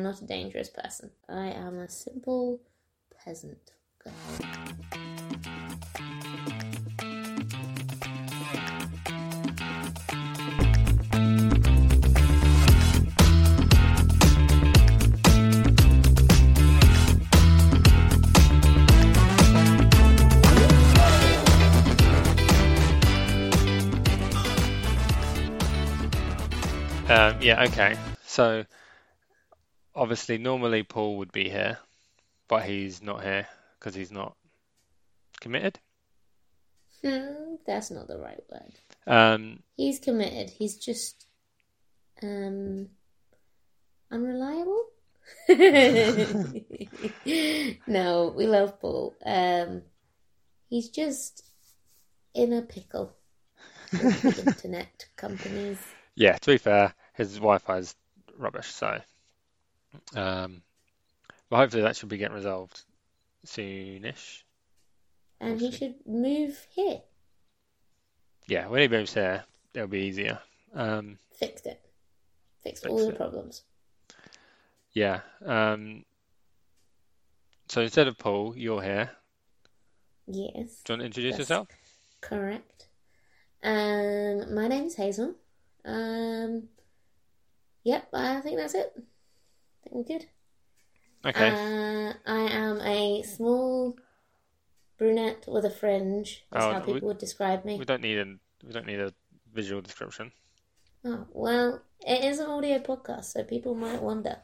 am not a dangerous person. I am a simple peasant girl. Um, yeah, okay. So obviously, normally Paul would be here, but he's not here because he's not committed. Hmm, that's not the right word. Um, He's committed. He's just um unreliable. no, we love Paul. Um, he's just in a pickle with internet companies. yeah, to be fair, his Wi-Fi is rubbish. So, um, but hopefully that should be getting resolved soonish. And he We'll see. should move here. Yeah, when he moves here, it'll be easier. Um, Fixed it. Fixed Fix all the it. problems. yeah. Um, so instead of Paul, you're here. Yes. Do you want to introduce yourself? Correct. Um, my is Hazel. Um, yep, I think that's it. I good. Okay. Uh, I am a small brunette with a fringe. That's Oh, how we- people would describe me. We don't need a we don't need a visual description. Oh, well, it is an audio podcast, so people might wonder.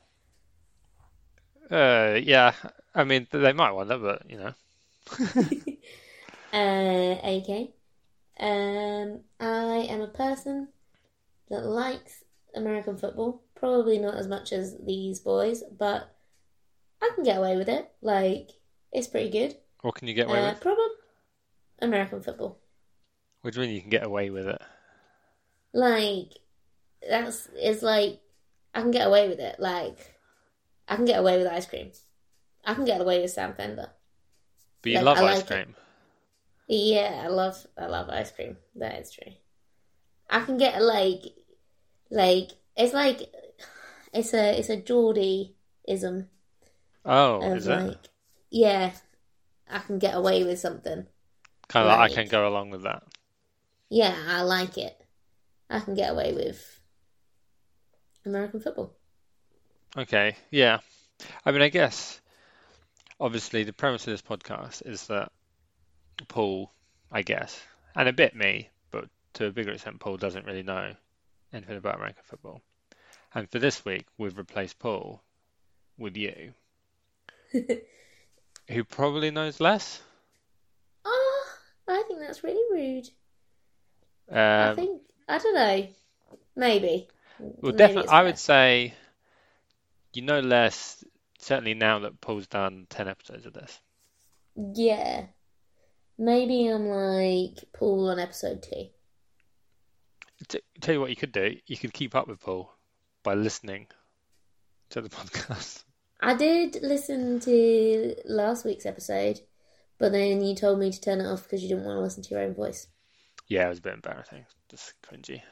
Uh, yeah. I mean, they might wonder, but you know. Uh, okay. Um, I am a person that likes American football. Probably not as much as these boys, but I can get away with it. Like, it's pretty good. What can you get away Uh, with? problem? American football. What do you mean you can get away with it? Like, that's, it's like, I can get away with it. Like, I can get away with ice cream. I can get away with Sam Fender. But you Like, love I ice like it. cream. Yeah, I love I love ice cream. That is true. I can get like like it's like it's a it's a Geordie ism Oh, of is it? yeah, I can get away with something. Kind of like I can go along with that. Yeah, I like it. I can get away with American football. Okay, yeah. I mean, I guess obviously the premise of this podcast is that Paul, I guess, and a bit me, but to a bigger extent, Paul doesn't really know anything about American football. And for this week, we've replaced Paul with you, who probably knows less. Oh, I think that's really rude. I Um, think I don't know. Maybe. well, Maybe definitely, I would say you know less, certainly now that Paul's done 10 episodes of this. Yeah. Maybe I'm like Paul on episode two. T tell you what you could do, you could keep up with Paul by listening to the podcast. I did listen to last week's episode, but then you told me to turn it off because you didn't want to listen to your own voice. Yeah, it was a bit embarrassing, just cringy.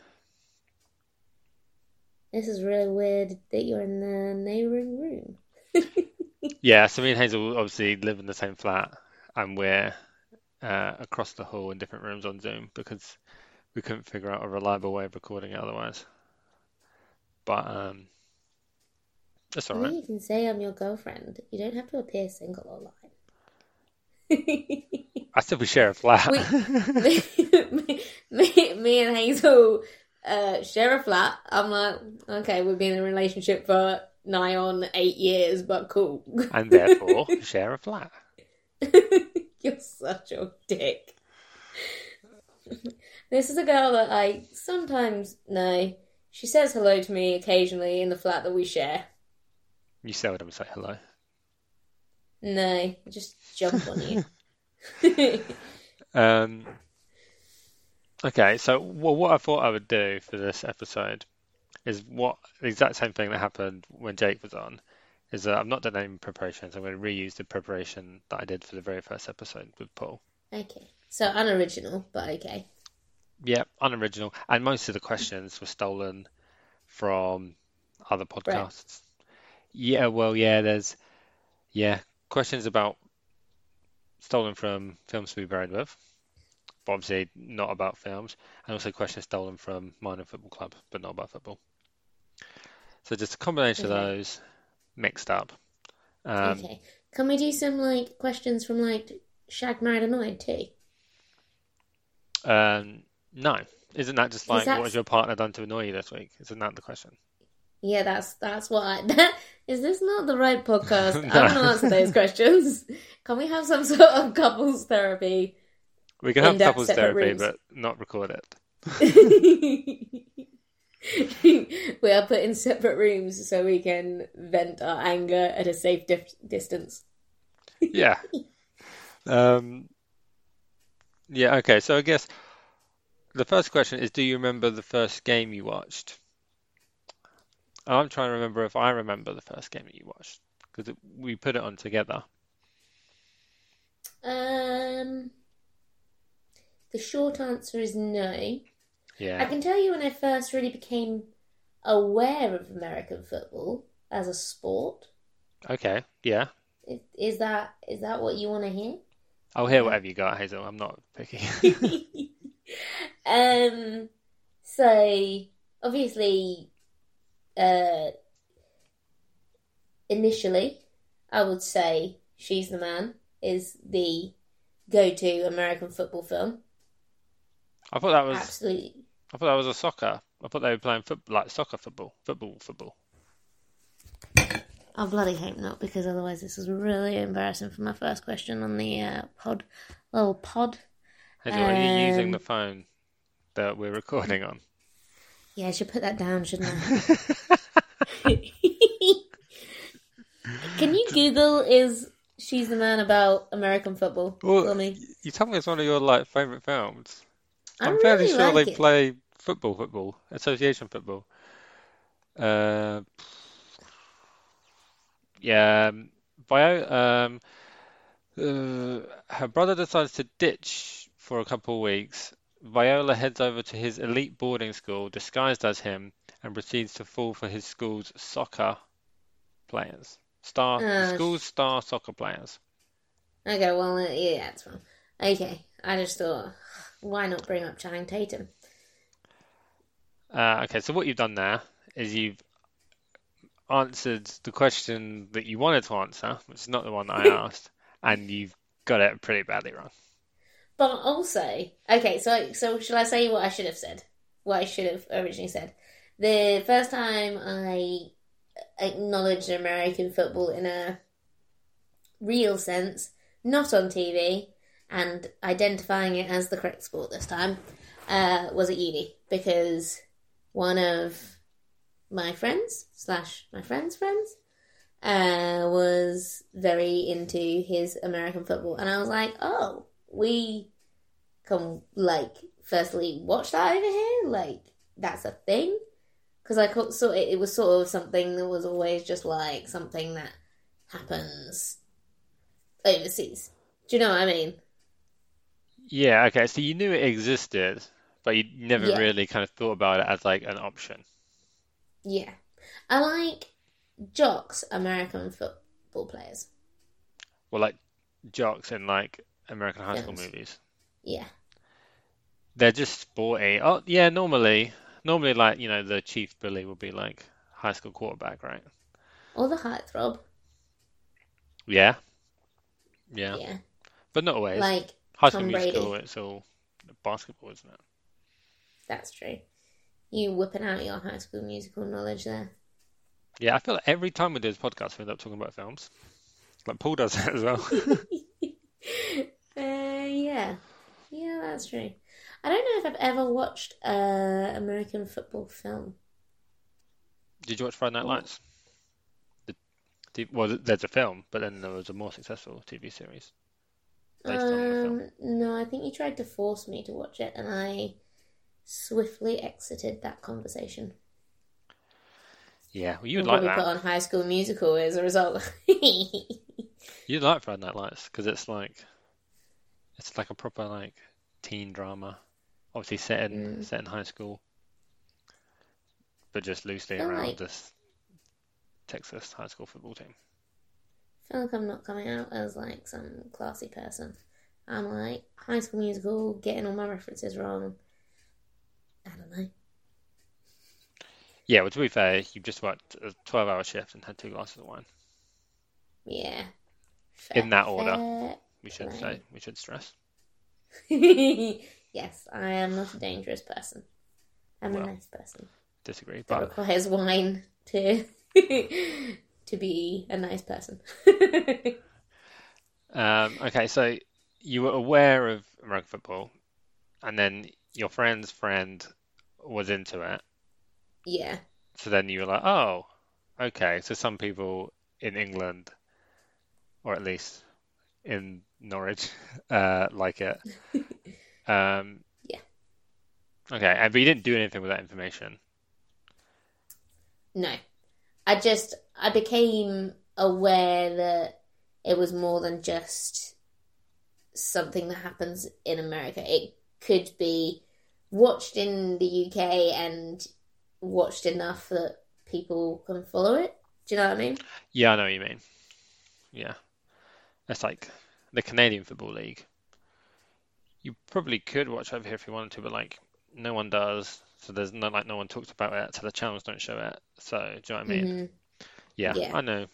This is really weird that you're in the neighbouring room. Yeah, so me and Hazel obviously live in the same flat, and we're uh, across the hall in different rooms on Zoom because we couldn't figure out a reliable way of recording it otherwise. But um, that's all right. you can say I'm your girlfriend. You don't have to appear single or lie. I still we share a flat. me, me, me and Hazel uh, share a flat. I'm like, okay, we've been in a relationship for nigh on eight years, but cool. and therefore share a flat. You're such a dick. This is a girl that I sometimes know. She says hello to me occasionally in the flat that we share. You seldom say hello. No, just jump on you. Um, okay, so well, what I thought I would do for this episode is what the exact same thing that happened when Jake was on, is that I've not done any preparations. I'm going to reuse the preparation that I did for the very first episode with Paul. okay, so unoriginal, but okay. Yeah, unoriginal, and most of the questions were stolen from other podcasts. Yeah, well, yeah, there's yeah questions about stolen from films to be buried with, but obviously not about films, and also questions stolen from minor football club, but not about football. So just a combination Okay. of those mixed up. Um, okay. Can we do some like questions from like Shag Married Annoyed too? um, no, isn't that just like what that's has your partner done to annoy you this week? Isn't that the question? yeah, that's that's what I is this not the right podcast? I No. want to answer those questions. Can we have some sort of couples therapy? We can have couples therapy, rooms. but not record it. we are put in separate rooms so we can vent our anger at a safe dif- distance. Yeah. Um, yeah, okay. So I guess the first question is, do you remember the first game you watched? I'm trying to remember if I remember the first game that you watched because we put it on together. Um, the short answer is no. Yeah. I can tell you when I first really became aware of American football as a sport. Okay. Yeah. Is, is that is that what you want to hear? I'll hear whatever you got, Hazel. I'm not picky. um, so obviously, uh, initially, I would say "She's the Man" is the go-to American football film. I thought that was Absolutely, I thought that was a soccer. I thought they were playing football like soccer football, football, football. I bloody hope not, because otherwise this is really embarrassing for my first question on the uh, pod, little pod. Hazel, are you using Um, the phone that we're recording on? Yeah, I should put that down, shouldn't I? Can you Google is she's the man about American football Well, for me? You told me it's one of your like favorite films. I I'm fairly sure like they it. play football, football, association football. Uh, yeah, um, Vio, um, uh, her brother decides to ditch for a couple of weeks. Viola heads over to his elite boarding school disguised as him and proceeds to fall for his school's soccer players. Star, Uh, school's star soccer players. Okay, well, uh, yeah, that's fine. Okay, I just thought, why not bring up Channing Tatum? Uh, okay, so what you've done there is you've answered the question that you wanted to answer, which is not the one that I asked, and you've got it pretty badly wrong. But also, okay, so so shall I say what I should have said? What I should have originally said. The first time I acknowledged American football in a real sense, not on TV, and identifying it as the correct sport this time, uh, was at uni because one of my friends slash my friend's friends uh, was very into his American football, and I was like, oh, we can like firstly watch that over here, like that's a thing, because I caught, sort it, it was sort of something that was always just like something that happens overseas. Do you know what I mean? Yeah, okay, so you knew it existed, but you never Yeah. really kind of thought about it as like an option. Yeah, I like jocks American football players. Well, like jocks in like American high school Films. movies. Yeah, They're just sporty. Oh, yeah, normally, normally like, you know, the chief bully will be like high school quarterback, right? or the heartthrob. Yeah. Yeah. Yeah, But not always. like High School Tom Brady. Musical, it's all basketball, isn't it? That's true. You whipping out your high school musical knowledge there. Yeah, I feel like every time we do this podcast, we end up talking about films. Like Paul does that as well. yeah. Yeah, that's true. I don't know if I've ever watched a American football film. Did you watch Friday Night Lights? The, the, well, there's a film, but then there was a more successful TV series based on the film. Um, no, I think you tried to force me to watch it, and I swiftly exited that conversation. Yeah, well, you'd like probably that. put on High School Musical as a result. You'd like Friday Night Lights because it's like it's like a proper like teen drama, obviously set in Mm. set in high school, but just loosely around like- this Texas high school football team. I feel like I'm not coming out as like some classy person. I'm like High School Musical, getting all my references wrong. I don't know. Yeah, well, to be fair, you've just worked a 12 hour shift and had two glasses of wine. Yeah. In that order. Fair We should play. say, we should stress. yes, I am not a dangerous person. I'm Well, a nice person. Disagree. That But requires wine to to be a nice person. um, okay, so you were aware of American football, and then your friend's friend was into it. yeah. So then you were like, oh, okay. So some people in England, or at least in Norwich, uh, like it. Um, Yeah. Okay, and but you didn't do anything with that information. No. I just I became aware that it was more than just something that happens in America. It could be watched in the UK and watched enough that people can follow it. Do you know what I mean? Yeah, I know what you mean. Yeah. It's like the Canadian Football League. You probably could watch over here if you wanted to, but like no one does. So there's no like no one talks about it, so the channels don't show it. So do you know what I mean? Mhm. Yeah, Yeah. I know.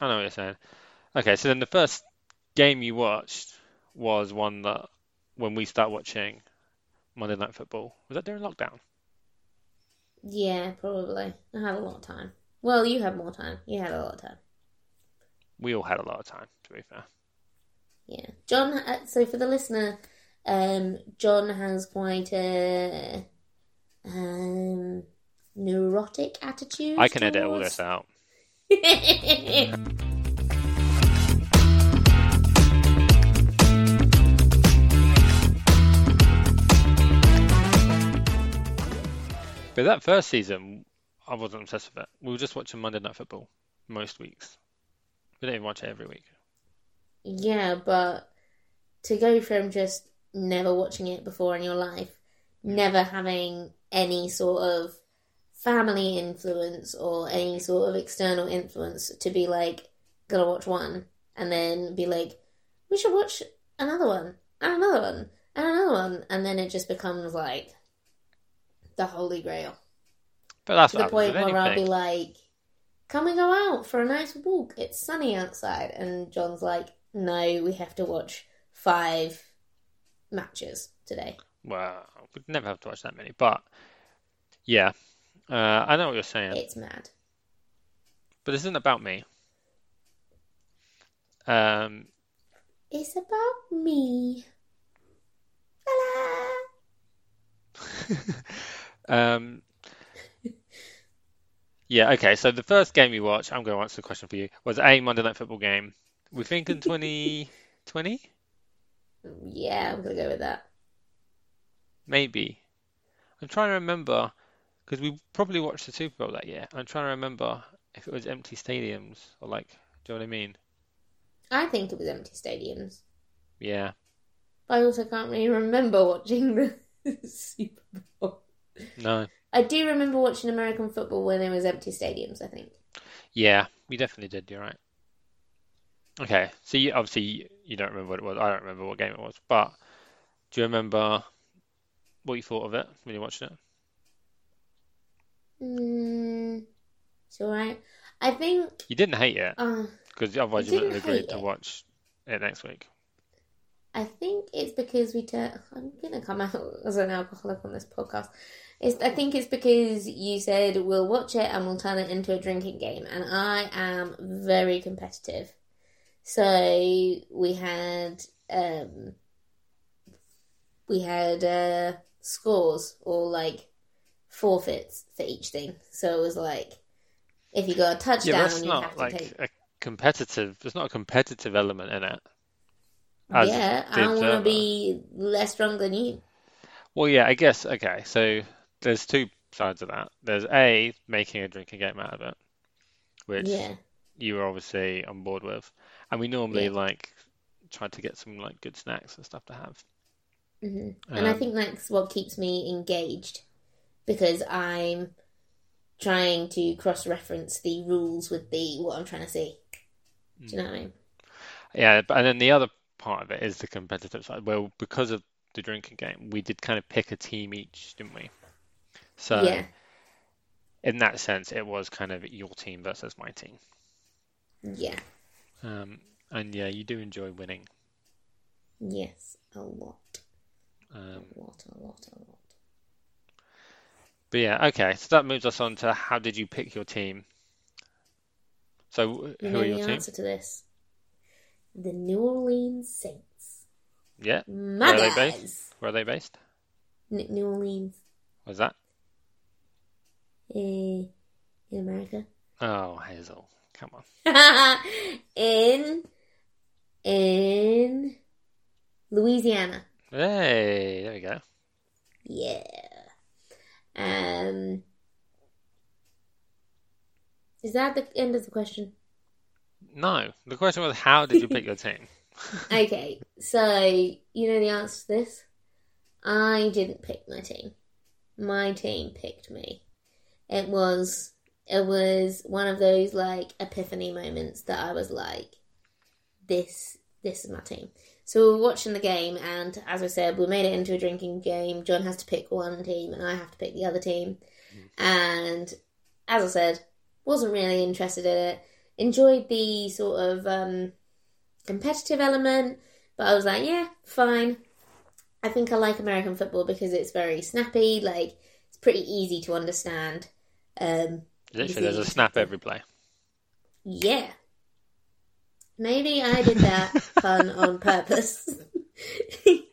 I know what you're saying. Okay, so then the first game you watched was one that when we start watching Monday Night Football. Was that during lockdown? Yeah, probably. I had a lot of time. Well, you had more time. You had a lot of time. We all had a lot of time, to be fair. Yeah, John. uh, So for the listener, um, John has quite a um, neurotic attitude. I can edit all this out. But that first season, I wasn't obsessed with it. We were just watching Monday Night Football most weeks. We didn't even watch it every week. Yeah, but to go from just never watching it before in your life, never having any sort of family influence or any sort of external influence to be like, gonna watch one and then be like, we should watch another one and another one and another one, and then it just becomes like the holy grail. But that's to the point where I'll be like, "Can we go out for a nice walk? It's sunny outside." And John's like, "No, we have to watch five matches today." Well, we'd never have to watch that many. But yeah, uh, I know what you're saying. It's mad. But this isn't about me. Um, It's about me. Um, yeah, okay. So the first game you watched, I'm going to answer the question for you, was a Monday Night Football game. We think in 2020? Yeah, I'm gonna go with that. Maybe. I'm trying to remember because we probably watched the Super Bowl that year. I'm trying to remember if it was empty stadiums or like, do you know what I mean? I think it was empty stadiums. Yeah. But I also can't really remember watching the Super Bowl. No. I do remember watching American football when it was empty stadiums. I think. Yeah, we definitely did. You're right. Okay, so you obviously you, don't remember what it was. I don't remember what game it was, but do you remember what you thought of it when you watched it? Mm, it's alright. I think. You didn't hate it Uh, because otherwise you wouldn't have agreed to watch it next week. I think it's because we turn. I'm gonna come out as an alcoholic on this podcast. It's, I think it's because you said we'll watch it and we'll turn it into a drinking game, and I am very competitive. So we had um, we had uh, scores or like forfeits for each thing. So it was like if you got a Yeah, touchdown, but that's you not have to like take. a competitive. There's not a competitive element in it. as Yeah, I want to be less strong than you. Well, yeah, I guess. Okay, so there's two sides of that. There's A, making a drinking game out of it, which Yeah. You were obviously on board with, and we normally Yeah. like try to get some like good snacks and stuff to have. hmm and I Um, think that's what keeps me engaged because I'm trying to cross-reference the rules with the what I'm trying to see. Do you know what I mean? Yeah, but and then the other part of it is the competitive side. Well, because of the drinking game, we did kind of pick a team each, didn't we? So Yeah. in that sense, it was kind of your team versus my team. Yeah. Um, and yeah, you do enjoy winning. Yes. A lot. Um, A lot. A lot. A lot. but yeah, okay. So that moves us on to how did you pick your team? So wh- You who know are the your team? answer to this? The New Orleans Saints. Yeah, My Where are they based? where are they based? N- New Orleans. Was that? Eh, in America. Oh, Hazel, come on. in in Louisiana. Hey, there we go. Yeah. Um. Is that the end of the question? No, the question was how did you pick your team? Okay, so you know the answer to this? I didn't pick my team. My team picked me. It was it was one of those like epiphany moments that I was like, this this is my team. So we were watching the game, and as I said, we made it into a drinking game. John has to pick one team, and I have to pick the other team. And as I said, wasn't really interested in it. Enjoyed the sort of um, competitive element, but I was like, yeah, fine. I think I like American football because it's very snappy. Like it's pretty easy to understand. Um, Literally, there's a snap every play. yeah. Maybe I did that pun on purpose.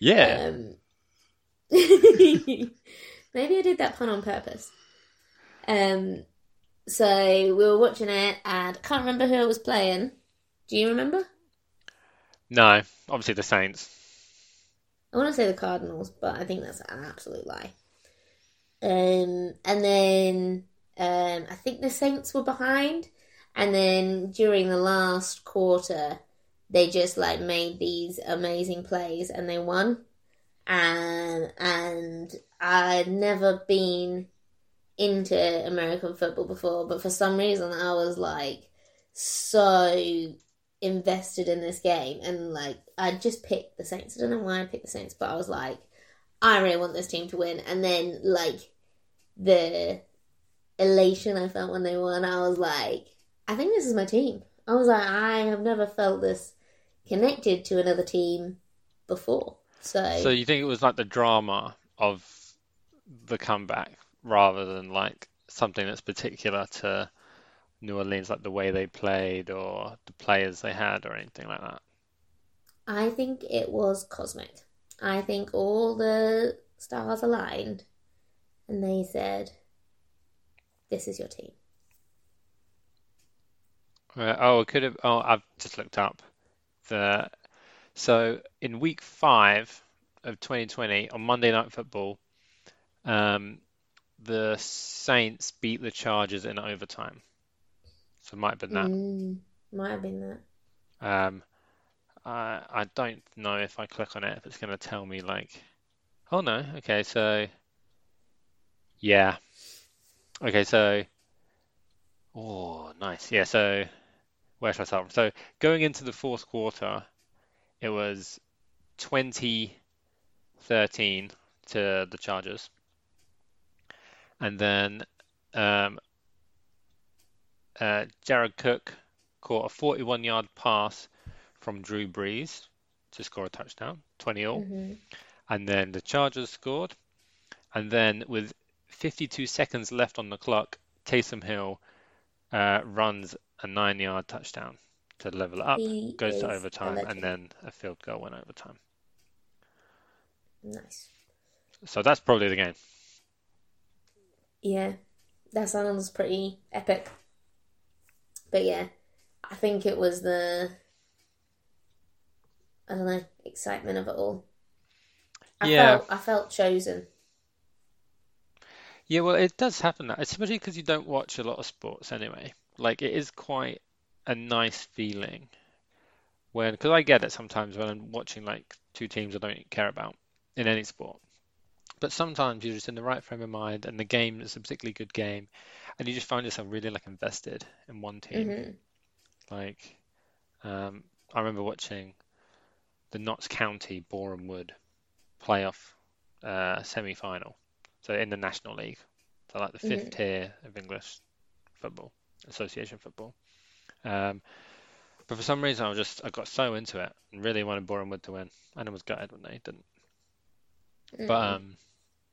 Yeah. Um, maybe I did that pun on purpose. Um, so we were watching it, and I can't remember who I was playing. Do you remember? No, obviously the Saints. I want to say the Cardinals, but I think that's an absolute lie. Um, and then um, I think the Saints were behind, and then during the last quarter, they just like made these amazing plays and they won. And and I'd never been into American football before, but for some reason I was like so invested in this game and like I just picked the Saints. I don't know why I picked the Saints, but I was like, I really want this team to win. And then like the elation I felt when they won, I was like, I think this is my team. I was like, I have never felt this connected to another team before. So, So you think it was like the drama of the comeback rather than like something that's particular to New Orleans, like the way they played or the players they had or anything like that? I think it was cosmic. I think all the stars aligned and they said, This is your team. Uh, oh, I could have. Oh, I've just looked up the. So in week five of 2020 on Monday Night Football, um, the Saints beat the Chargers in overtime. So it might have been that. Mm, might have been that. Um, I I don't know if I click on it if it's going to tell me like, oh no, okay, so yeah, okay, so oh nice, yeah, so where should I start from? So going into the fourth quarter, it was 20-13 to the Chargers, and then um, uh, Jared Cook caught a 41-yard pass from Drew Brees to score a touchdown, 20 all. hmm And then the Chargers scored. And then with 52 seconds left on the clock, Taysom Hill uh, runs a nine-yard touchdown to level it up, He goes to overtime, and then a field goal in overtime. Nice. So that's probably the game. Yeah, that sounds pretty epic. But yeah, I think it was the I don't know excitement of it all. I Yeah. felt I felt chosen. Yeah, well, it does happen that, especially because you don't watch a lot of sports anyway. Like, it is quite a nice feeling when, because I get it sometimes when I'm watching like two teams I don't care about in any sport. but sometimes you're just in the right frame of mind, and the game is a particularly good game, and you just find yourself really like invested in one team. Mhm. Like, um, I remember watching the Notts County Boreham Wood playoff uh, semi-final, so in the National League, so like the 5th Mhm. tier of English football, association football. Um, but for some reason, I was just I got so into it and really wanted Boreham Wood to win, and I was gutted when they didn't. But Mm. um,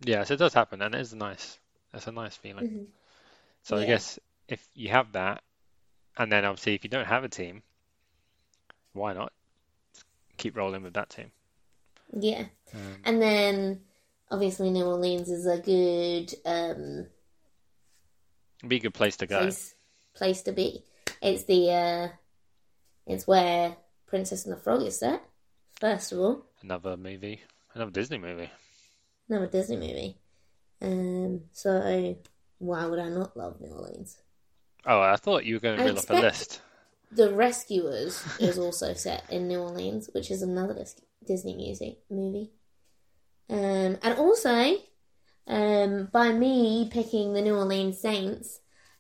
yeah, so it does happen, and it is nice. It's a nice feeling. Mhm. So I guess if you have that, and then obviously if you don't have a team, why not keep rolling with that team? Yeah. Um, And then obviously New Orleans is a good um, be a good place to go. place place to be. It's the uh, it's where Princess and the Frog is set. First of all, Another movie, another Disney movie. another Disney movie. Um, so why would I not love New Orleans? Oh, I thought you were going to I reel off a list. The Rescuers is also set in New Orleans, which is another Disney music movie. Um, and also, um, by me picking the New Orleans Saints,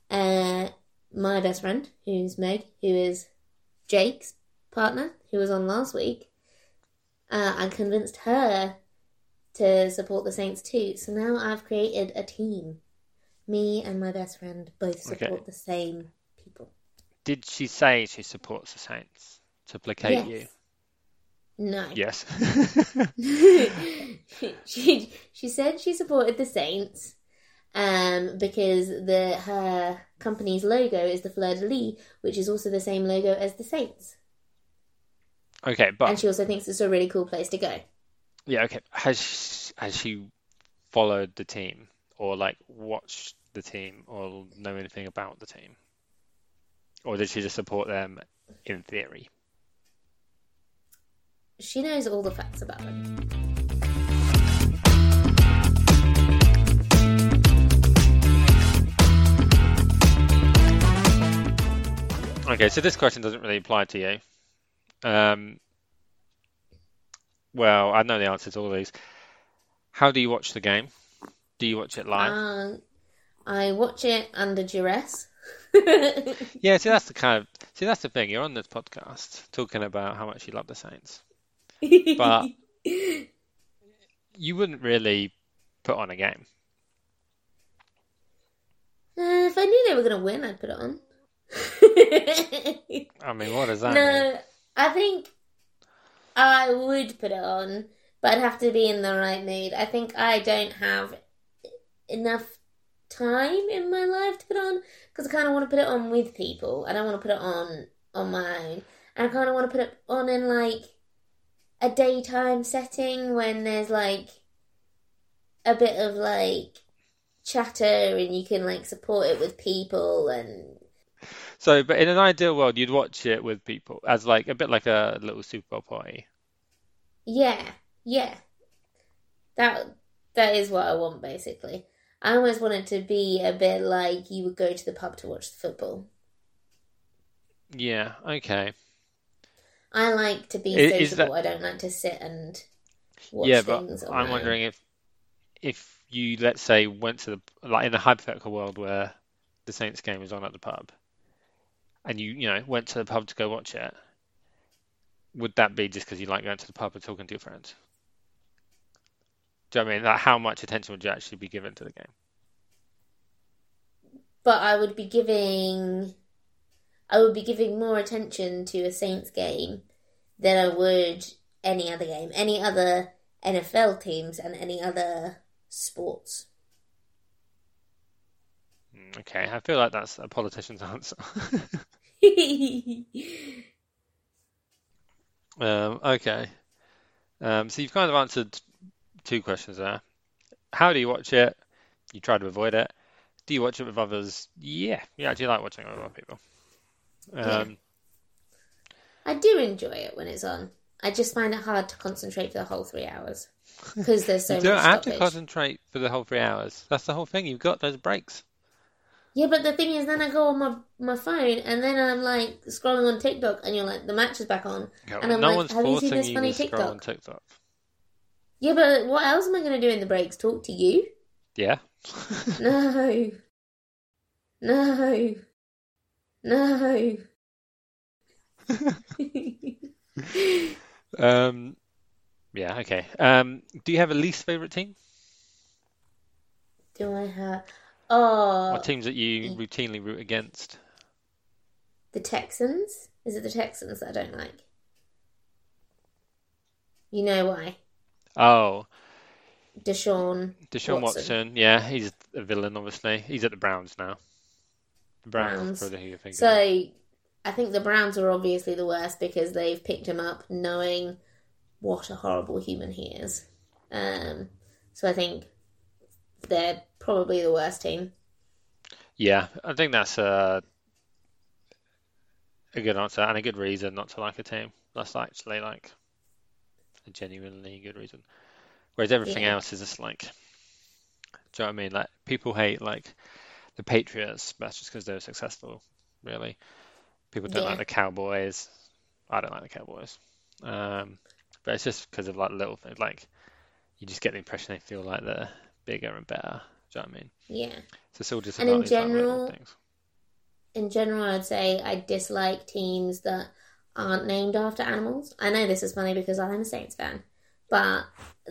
uh, my best friend, who's Meg, who is Jake's partner, who was on last week, uh, I convinced her to support the Saints too. So now I've created a team. Me and my best friend both support Okay. the same people. Did she say she supports the Saints to placate you? No. Yes. she she said she supported the Saints um, because the her company's logo is the fleur de lis, which is also the same logo as the Saints, Okay, but and she also thinks it's a really cool place to go. yeah, okay. Has she, has she followed the team or like watched the team or know anything about the team? Or did she just support them in theory? She knows all the facts about them. Okay, so this question doesn't really apply to you. Um, well, I know the answer to all these. How do you watch the game? Do you watch it live? Um, I watch it under duress. Yeah, see, that's the kind of see, that's the thing. You're on this podcast talking about how much you love the Saints. But- You wouldn't really put on a game. Uh, if I knew they were going to win, I'd put it on. I mean, what does that mean? no, I think I would put it on, but I'd have to be in the right mood. I think I don't have enough time in my life to put on because I kind of want to put it on with people. I don't want to put it on on my own, and I kind of want to put it on in like a daytime setting when there's like a bit of like chatter and you can like support it with people and So, but in an ideal world, you'd watch it with people as like a bit like a little Super Bowl party. Yeah, yeah. That that is what I want basically. I always wanted to be a bit like you would go to the pub to watch the football. Yeah, okay. I like to be is sociable. that- I don't like to sit and watch Yeah, but things on I'm own. wondering if if you let's say went to the like in a hypothetical world where the Saints game was on at the pub and you you know went to the pub to go watch it, would that be just because you like going to the pub and talking to your friends? Do you know what I mean? Like how much attention would you actually be given to the game? But I would be giving I would be giving more attention to a Saints game than I would any other game, any other NFL teams and any other sports. Mm, Okay, I feel like that's a politician's answer. Um, okay. Um, so you've kind of answered two questions there. How do you watch it? You try to avoid it. Do you watch it with others? Yeah, Yeah, do you actually like watching it with other people. Um, I do enjoy it when it's on. I just find it hard to concentrate for the whole three hours because there's so you don't much have to concentrate for the whole three hours. That's the whole thing. You've got those breaks. Yeah, but the thing is, then I go on my my phone and then I'm like scrolling on TikTok, and you're like, the match is back on. And I'm no like, one's have you seen this you funny to on TikTok? TikTok. Yeah, but what else am I going to do in the breaks? Talk to you? Yeah. No. No. No. Um, yeah, okay. Um, do you have a least favorite team? Do I have. Or Oh, teams that you routinely root against? the Texans? Is it the Texans that I don't like? You know why? Oh, Deshaun Deshaun Watson. Watson. Yeah, he's a villain, obviously. He's at the Browns now. Browns, Browns. So of. I think the Browns are obviously the worst because they've picked him up knowing what a horrible human he is. Um, so I think they're probably the worst team. Yeah, I think that's a a good answer and a good reason not to like a team. That's actually like a genuinely good reason. Whereas everything Yeah. else is just like, do you know what I mean? Like people hate like the Patriots, that's just because they're successful, really. People don't Yeah. like the Cowboys. I don't like the Cowboys. Um, but it's just because of like little things. Like you just get the impression they feel like they're bigger and better. Do you know what I mean? Yeah. So it's all just And about in these like, little things. In general, I'd say I dislike teams that aren't named after animals. I know this is funny because I'm a Saints fan, but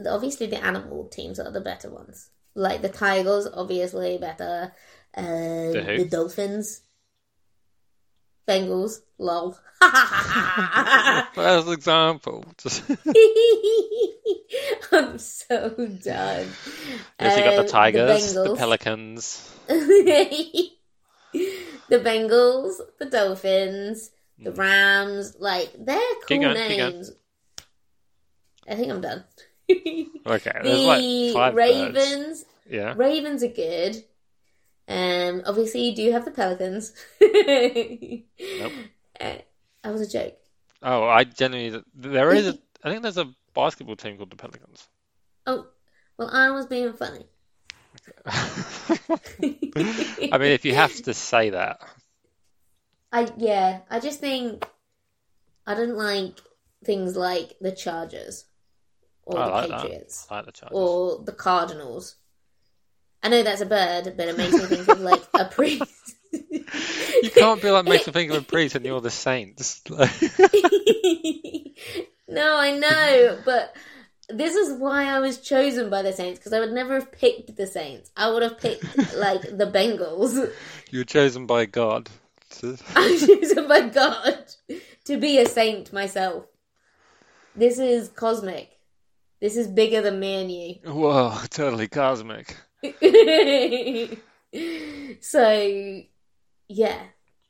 obviously the animal teams are the better ones. Like the Tigers, obviously better. Uh, The the Dolphins, Bengals, lol. As an example, I'm so done. yes, you got the Um, Tigers, the Bengals. Pelicans. the Bengals, the Dolphins, the Mm. Rams, like they're cool going, names. I think I'm done. Okay, the like five birds. Ravens, Yeah. Ravens are good. Um, obviously you do have the Pelicans. Nope. Uh, that was a joke. Oh, I genuinely there is a I think there's a basketball team called the Pelicans. Oh, well, I was being funny. I mean, if you have to say that, I yeah, I just think I don't like things like the Chargers or I the like. Patriots like the Chargers. or the Cardinals. I know that's a bird, but it makes me think of like a priest. You can't be like makes me think of a priest and you're the Saints. no, I know, but this is why I was chosen by the Saints because I would never have picked the Saints. I would have picked like the Bengals. You're chosen by God. to- I was chosen by God to be a saint myself. This is cosmic. This is bigger than me and you. Whoa, totally cosmic. so, yeah.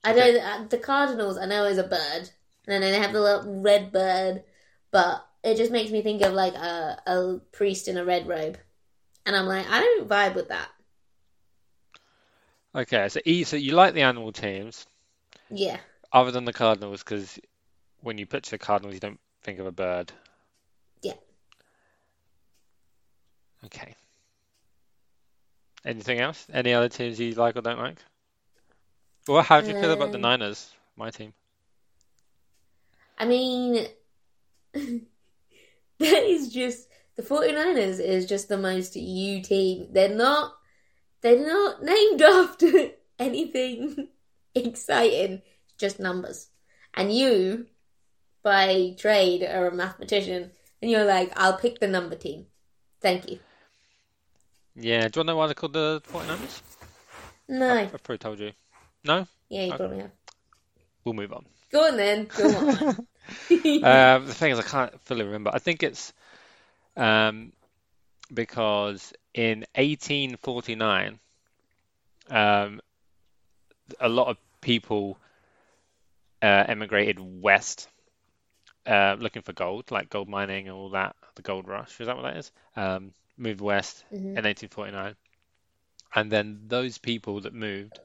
I don't. uh, The Cardinals, I know, is a bird, and then they have the little red bird, but it just makes me think of like a, a priest in a red robe, and I'm like, I don't vibe with that. Okay, so E, so you like the animal teams Yeah, other than the Cardinals because when you picture the Cardinals, you don't think of a bird. Yeah. Okay. Anything else? Any other teams you like or don't like? Well, how do you feel about the Um, Niners, my team? I mean, that is just the 49ers is just the most you team. They're not. They're not named after anything exciting. Just numbers. And you, by trade, are a mathematician, and you're like, I'll pick the number team. Thank you. Yeah, do you want to know why they're called the 49ers? No. I've probably told you. No? Yeah, you Okay. probably have. We'll move on. Go on then. Go on. Um, the thing is, I can't fully remember. I think it's um, because in 1849, um, a lot of people uh, emigrated west uh, looking for gold, like gold mining and all that, the gold rush. Is that what that is? Um, moved west Mhm. in 1849. And then those people that moved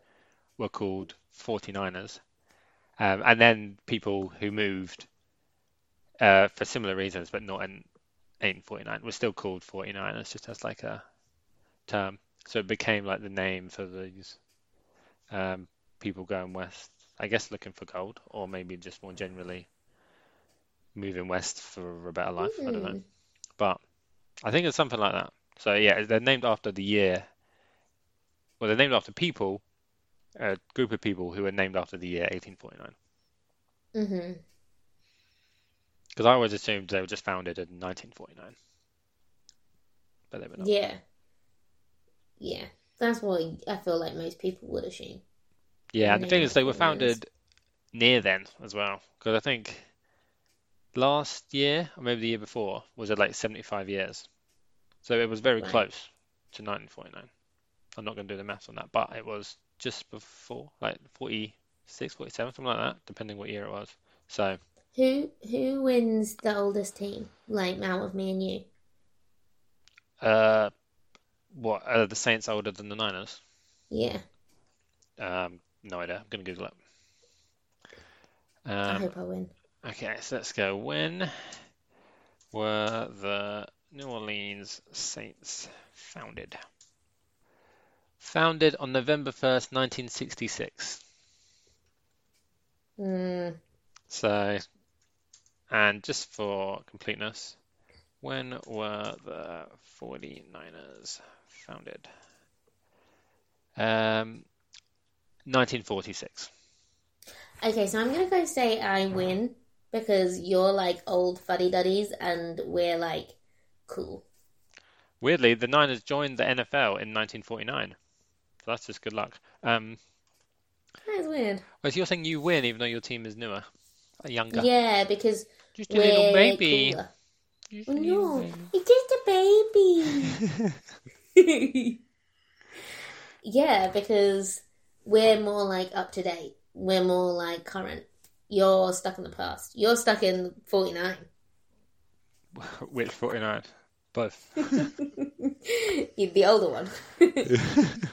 were called 49ers. Um, and then people who moved uh, for similar reasons, but not in 1849, were still called 49ers, just as like a term. So it became like the name for these um, people going west, I guess looking for gold, or maybe just more generally moving west for a better life. I don't know. Hmm. But I think it's something like that. So yeah, they're named after the year. Well, they're named after people, a group of people who were named after the year 1849. Mm-hmm. Because I always assumed they were just founded in 1949, but they were not. Yeah. Yeah. That's what I feel like most people would assume. Yeah, and the thing is, they were founded near then as well. Because I think last year, or maybe the year before, was it like 75 years. So it was very Right. close to 1949. I'm not going to do the maths on that, but it was just before, like 46, 47, something like that, depending what year it was. So Who who wins the oldest team? Like out of me and you. Uh, what are the Saints older than the Niners? Yeah. Um, no idea. I'm gonna Google it. I Um, hope I win. okay, so let's go. When were the New Orleans Saints founded? Founded on November 1st, 1966. Mm, So, and just for completeness, when were the 49ers founded? Um, 1946. Okay, so I'm gonna go say I win because you're like old fuddy duddies and we're like cool. Weirdly, the Niners joined the NFL in 1949. So that's just good luck. Um, That is weird. oh, so you're saying you win even though your team is newer, uh, younger. Yeah, because Just a we're baby. cooler. Just a Oh, no, baby. it's just a baby. yeah, because we're more like up to date. We're more like current. You're stuck in the past. You're stuck in 49. Which 49? Both. You're the older one.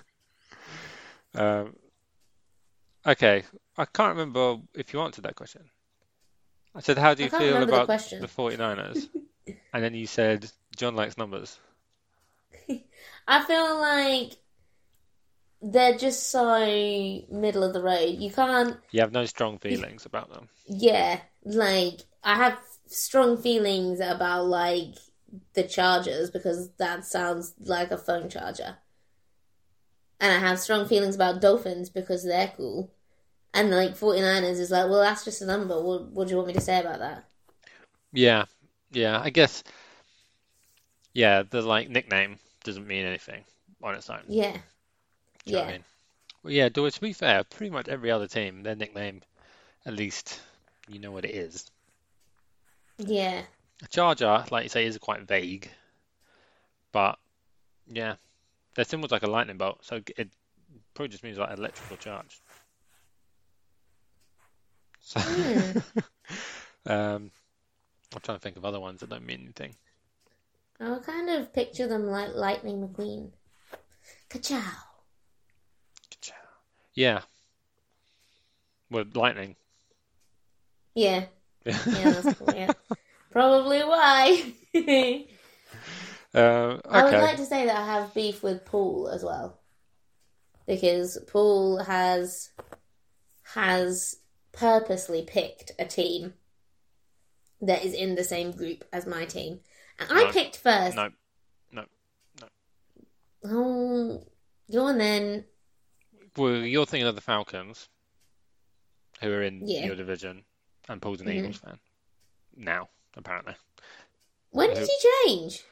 Um, okay, I can't remember if you answered that question. I said, how do you feel remember the about the 49ers? And then you said, John likes numbers. I feel like they're just so middle of the road. You can't, You have no strong feelings about them. yeah, like I have strong feelings about like the Chargers because that sounds like a phone charger. And I have strong feelings about Dolphins because they're cool. And like 49ers is like, well, that's just a number. What, what do you want me to say about that? Yeah, yeah, I guess, yeah, the like nickname doesn't mean anything on its own. Yeah. Do what I Yeah. mean? Well, yeah, to to be fair, pretty much every other team, their nickname, at least you know what it is. Yeah. A Charger, like you say, is quite vague, but yeah, their symbol's like a lightning bolt, so it probably just means like electrical charge. So, um, I'm trying to think of other ones that don't mean anything. I would kind of picture them like Lightning McQueen. Ka-chow. Yeah. Well, lightning. Yeah. Yeah, that's cool, yeah. Probably why. Uh, I would like to say that I have beef with Paul as well. Because Paul has has purposely picked a team that is in the same group as my team. And I No. picked first. No. No, no. Oh, go on then. Well, you're thinking of the Falcons, who are in Yeah. your division, and Paul's an Mhm. Eagles fan. Now, apparently. When did he change?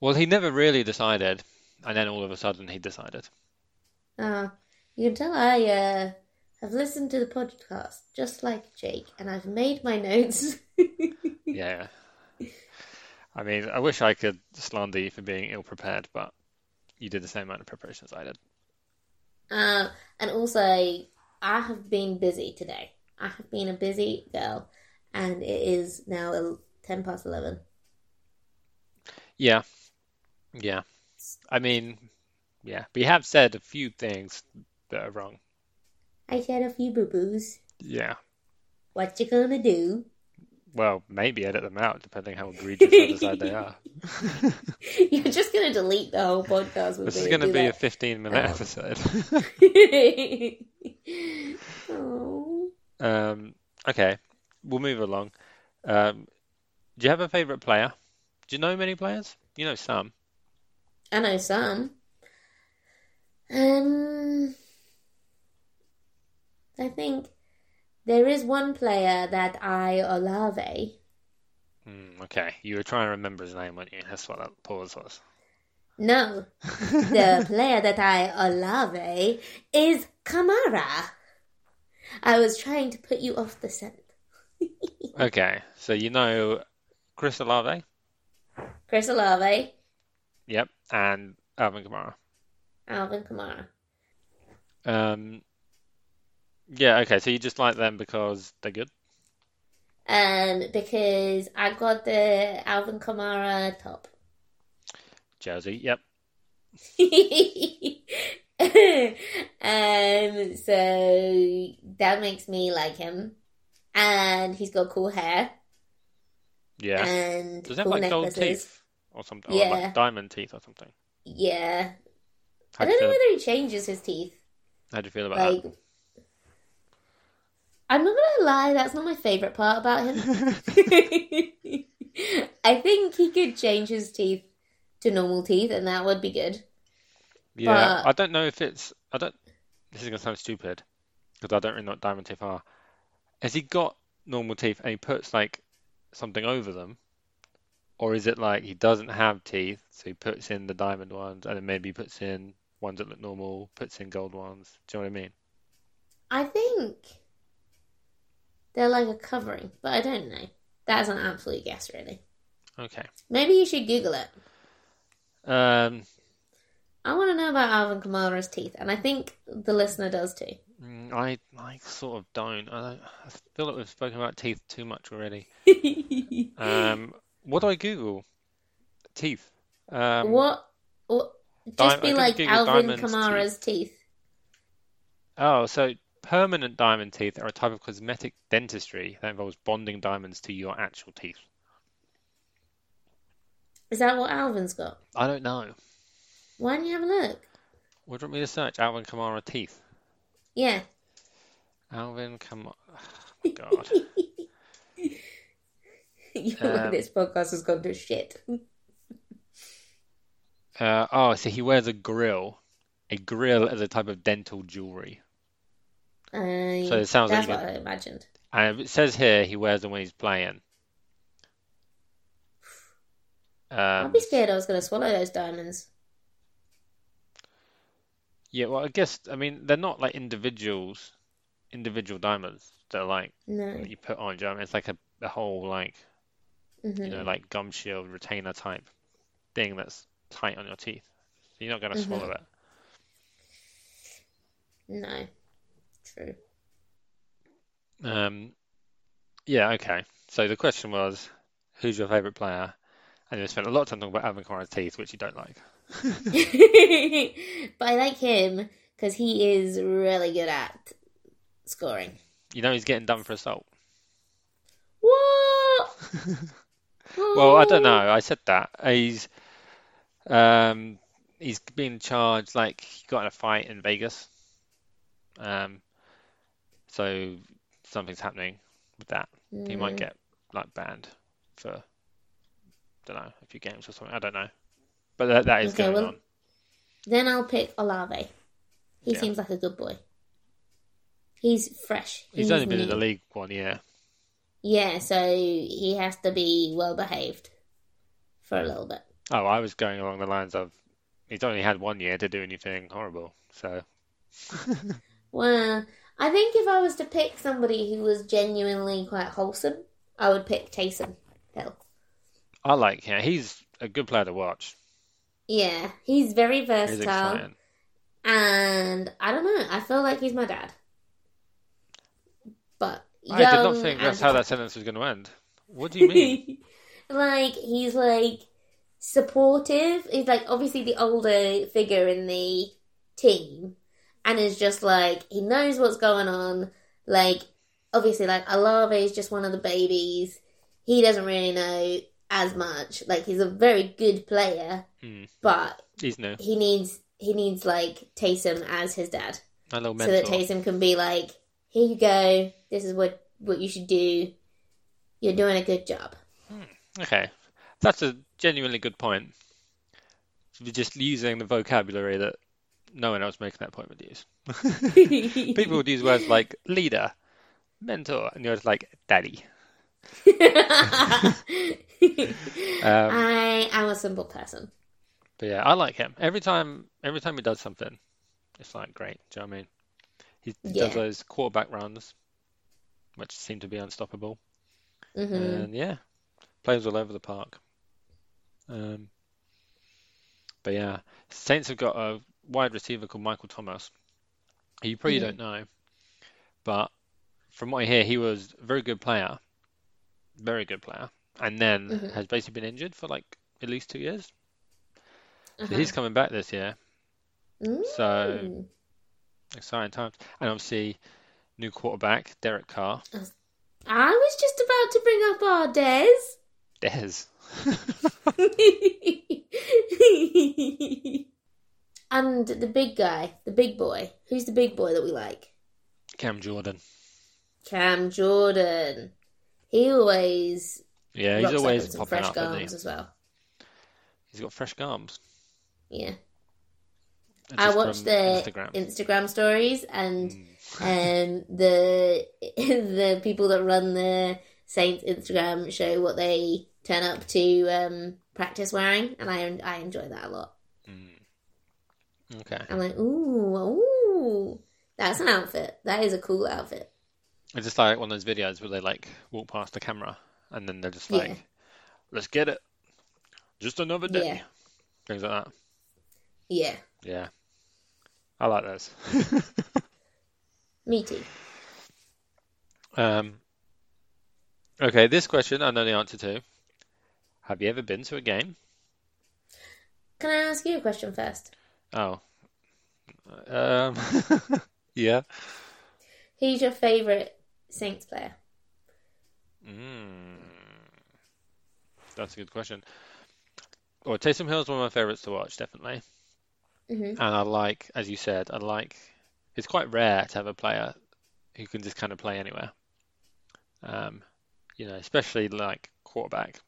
Well, he never really decided, and then all of a sudden he decided. Uh, you can tell I uh, have listened to the podcast just like Jake, and I've made my notes. Yeah. I mean, I wish I could slander you for being ill prepared, but you did the same amount of preparation as I did. uh, and also, I have been busy today. I have been a busy girl, and it is now 10 past 11. Yeah. Yeah. I mean, yeah. We have said a few things that are wrong. I said a few boo boos. Yeah. What you gonna do? Well, maybe edit them out, depending how egregious I decide they are. You're just gonna delete the whole podcast with This is going to be a 15 minute Oh. episode. oh. Um, okay, we'll move along. Um, do you have a favorite player? Do you know many players? You know some. I know some. Um, I think there is one player that I Olave. Mm, okay, you were trying to remember his name, weren't you? That's what that pause was. No, the player that I Olave is Kamara. I was trying to put you off the scent. Okay, so you know Chris Olave? Chris Olave, Yep, and Alvin Kamara. Alvin Kamara. Um, yeah, okay, so you just like them because they're good? Um, because I got the Alvin Kamara top. Jersey, yep. um, so that makes me like him, and he's got cool hair Yeah. and Does that cool have like gold teeth or something? Or Yeah. like diamond teeth or something? Yeah, How I do don't know whether he changes his teeth. how do you feel about Like, I'm not gonna lie, that's not my favorite part about him. I think he could change his teeth to normal teeth, and that would be good. Yeah, but- I don't know if it's. I don't. This is gonna sound stupid because I don't really know what diamond teeth are. Has he got normal teeth and he puts like something over them? Or is it like he doesn't have teeth, so he puts in the diamond ones and then maybe puts in ones that look normal, puts in gold ones? Do you know what I mean? I think they're like a covering, but I don't know. That's an absolute guess, really. Okay. Maybe you should Google it. Um, I want to know about Alvin Kamara's teeth, and I think the listener does too. Mm, I I sort of don't. I don't. I feel like we've spoken about teeth too much already. Um, what do I Google? Teeth. Um, what? What? Just Di- be like Google Alvin Kamara's teeth. Oh, so permanent diamond teeth are a type of cosmetic dentistry that involves bonding diamonds to your actual teeth. Is that what Alvin's got? I don't know. Why don't you have a look? What do you want me to search? Alvin Kamara teeth. Yeah. Alvin Kamara. God. you know Um, this podcast has gone to shit. Uh, oh, so he wears a grill. A grill is a type of dental jewelry. Uh, So it sounds like that's you what I imagined. And it says here he wears them when he's playing. I'd Um, be scared I was going to swallow those diamonds. Yeah, well, I guess, I mean, they're not like individuals, individual diamonds. They're like No. you put on, you know I mean? It's like a, a whole like hmm you know, like gum shield retainer type thing that's tight on your teeth. So you're not going to Mhm. swallow it. No. True. Um, yeah, okay. So the question was, who's your favorite player? And we spent a lot of time talking about Alvin Kamara's teeth, which you don't like. but I like him because he is really good at scoring. You know he's getting done for assault. What? Well, I don't know. I said that. He's um he's being charged like he got in a fight in Vegas. Um so something's happening with that. He might Mm, get like banned for don't know, a few games or something. I don't know. But that that is Okay, going well- on. Then I'll pick Olave. He Yeah. seems like a good boy. He's fresh. He's only been in the league one year. Yeah, so he has to be well behaved for a little bit. Oh, I was going along the lines of he's only had one year to do anything horrible. So Well, I think if I was to pick somebody who was genuinely quite wholesome, I would pick Taysom Hill. I like him. He's a good player to watch. Yeah, he's very versatile, exciting. and I don't know. I feel like he's my dad, but I did not think that's how that sentence was going to end. What do you mean? like he's like supportive. He's like obviously the older figure in the team, and is just like he knows what's going on. Like obviously, like Olave is just one of the babies. He doesn't really know as much. Like he's a very good player, Hmm. but He's new. he needs he needs like Taysom as his dad, so that. Taysom can be like, "Here you go. This is what what you should do. You're doing a good job." Okay. That's a genuinely good point. Just using the vocabulary that no one else making that point would use. People would use words like leader, mentor, and you're just like daddy. Um, I am a simple person. But yeah, I like him. Every time, every time he does something, it's like great. Do you know what I mean? He does Yeah. those quarterback runs, which seem to be unstoppable, hmm and yeah, plays all over the park. Um, but yeah, Saints have got a wide receiver called Michael Thomas, you probably Mhm. don't know, but from what I hear, he was a very good player, very good player, and then Mhm. has basically been injured for like at least two years. So Uh-huh. he's coming back this year. So Mm. exciting times. And obviously, new quarterback, Derek Carr. I was just about to bring up our Des. Des. and the big guy, the big boy. Who's the big boy that we like? Cam Jordan. Cam Jordan. He always Yeah, he's always popping fresh up, as well. He's got fresh gums. Yeah. I watched the Instagram. Instagram stories and Mm. um, the the people that run the Saints Instagram show what they turn up to um, practice wearing, and I I enjoy that a lot. Mm. Okay. I'm like, ooh, ooh, that's an outfit. That is a cool outfit. It's just like one of those videos where they like walk past the camera and then they're just like, Yeah. let's get it. Just another day. Yeah. Things like that. Yeah, Yeah. I like those. me too. Um, okay, this question I know the answer to. Have you ever been to a game? Can I ask you a question first? Oh. Um, yeah. Who's your favourite Saints player? Mm. That's a good question. Well, Taysom Hill is one of my favorites to watch, definitely. hmm And I like, as you said, I like, it's quite rare to have a player who can just kind of play anywhere. Um, you know, especially like quarterback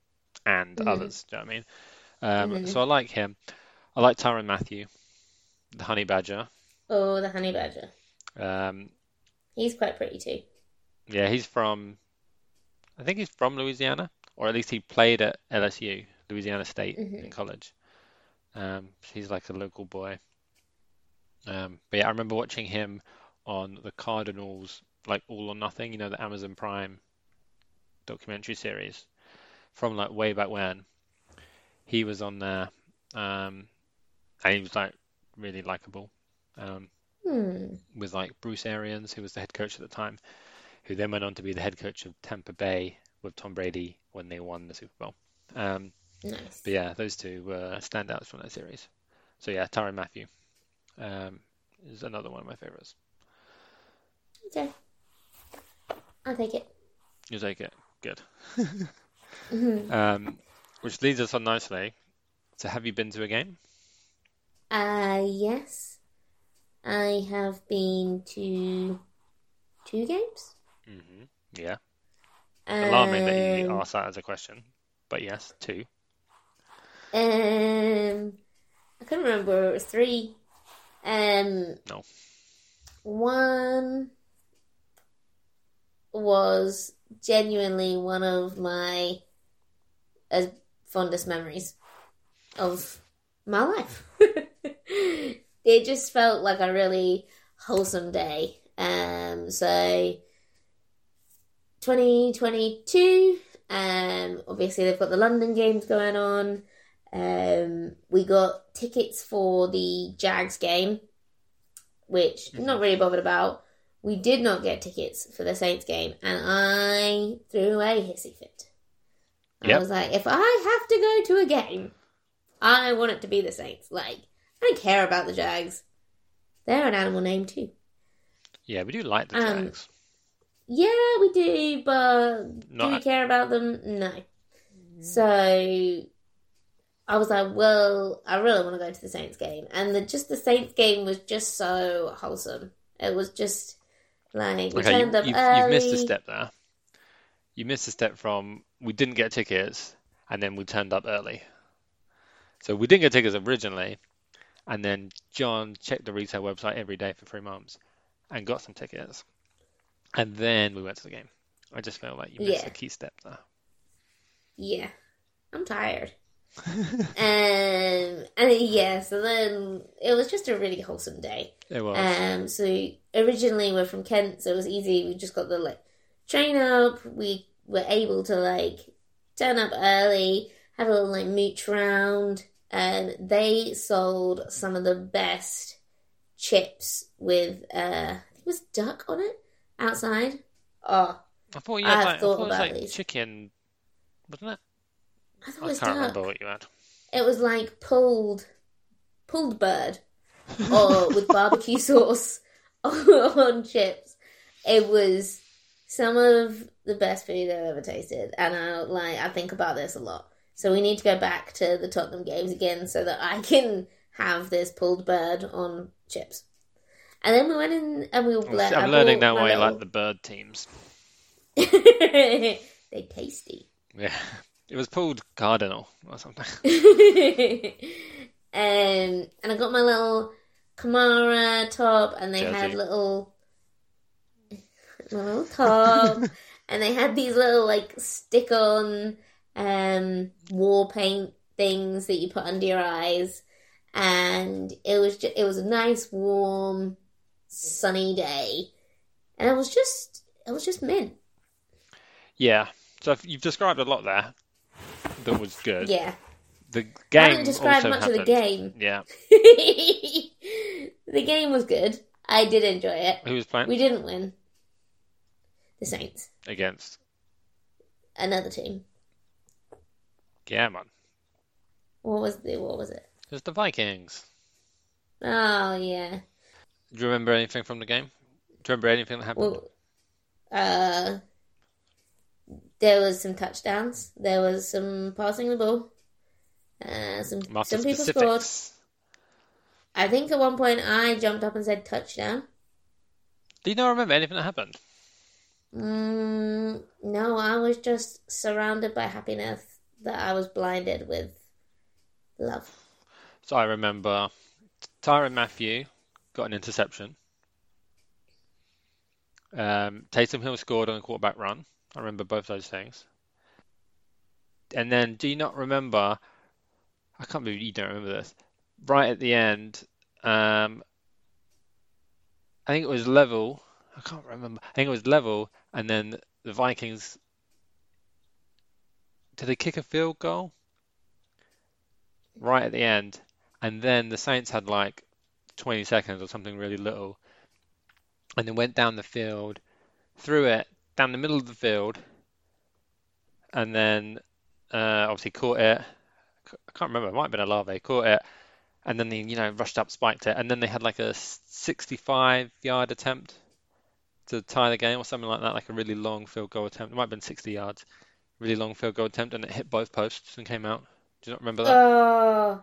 and Mhm. others, do you know what I mean? Um, Mhm. so I like him. I like Tyrann Mathieu, the Honey Badger. Oh, the Honey Badger. Um, He's quite pretty too. Yeah, he's from, I think he's from Louisiana, or at least he played at LSU, Louisiana State Mhm. in college. Um, he's like a local boy. Um, but yeah, I remember watching him on the Cardinals, like All or Nothing, you know, the Amazon Prime documentary series from like way back when. He was on there, um, and he was like really likable. Um, Hmm. with like Bruce Arians, who was the head coach at the time, who then went on to be the head coach of Tampa Bay with Tom Brady when they won the Super Bowl. Um, Nice. but yeah, those two were standouts from that series. So yeah, Tyrann Mathieu um, is another one of my favorites. Okay. I'll take it. You take it. Good. Mhm. Um, which leads us on nicely. So have you been to a game? Uh, yes. I have been to two games. Hmm Yeah. Alarming that you Um, asked that as a question. But yes, two. Um, I couldn't remember. It was three. Um, No. One was genuinely one of my uh, fondest memories of my life. it just felt like a really wholesome day. Um, so 2022. Um, obviously they've got the London games going on. Um, we got tickets for the Jags game, which I'm not really bothered about. We did not get tickets for the Saints game, and I threw away hissy fit. I Yep. was like, if I have to go to a game, I want it to be the Saints. Like, I don't care about the Jags. They're an animal name too. Yeah, we do like the Um, Jags. Yeah, we do, but do we Not care about them? No. Mm. So I was like, well, I really want to go to the Saints game, and the just the Saints game was just so wholesome. It was just like we Okay, you, turned up you've, early. you've missed a step there. You missed a step from we didn't get tickets and then we turned up early. So we didn't get tickets originally, and then John checked the retail website every day for three months and got some tickets, and then we went to the game. I just felt like you missed Yeah. a key step there. Yeah, I'm tired. um, and yeah, so then it was just a really wholesome day. It was. Um, so originally we're from Kent, so it was easy. We just got the like train up. We were able to like turn up early, have a little like mooch round, and they sold some of the best chips with uh, I think it was duck on it outside. Oh, I thought you had have like, I thought thought it was about like these. chicken, wasn't it? I thought it I was can't duck. remember what you had. It was like pulled, pulled bird, or with barbecue sauce on chips. It was some of the best food I've ever tasted, and I like I think about this a lot. So we need to go back to the Tottenham games again so that I can have this pulled bird on chips. And then we went in and we were. I'm, learning my why you like the bird teams. They're tasty. Yeah, it was pulled cardinal or something. um, and I got my little Kamara top, and they had little, my little top, and they had these little like stick-on um, war paint things that you put under your eyes, and it was just, it was a nice, warm, sunny day, and it was just it was just mint. Yeah, so you've described a lot there that was good. Yeah, The game. I haven't describe much of the game. Yeah, the game was good. I did enjoy it. who was playing We didn't win. The Saints, against? another team. Yeah, man, What was the what was it? it was the Vikings. Oh yeah. Do you remember anything from the game? Do you remember anything that happened? Well, uh, there was some touchdowns. There was some passing the ball. Uh, some Master some people scored. I think at one point I jumped up and said touchdown. Do you not remember anything that happened? Mm, no, I was just surrounded by happiness that I was blinded with love. So I remember Tyrann Mathieu got an interception. Um, Taysom Hill scored on a quarterback run. I remember both those things. And then, do you not remember? I can't believe you don't remember this. Right at the end, um, I think it was level. I can't remember. I think it was level, and then the Vikings. Did they kick a field goal? Right at the end, and then the Saints had like 20 seconds or something really little, and then went down the field, threw it down the middle of the field, and then uh, obviously caught it. I can't remember, it might have been Olave, caught it, and then they, you know, rushed up, spiked it, and then they had like a 65 yard attempt to tie the game or something like that, like a really long field goal attempt. It might have been 60 yards, really long field goal attempt, and it hit both posts and came out. Do you not remember that? Oh,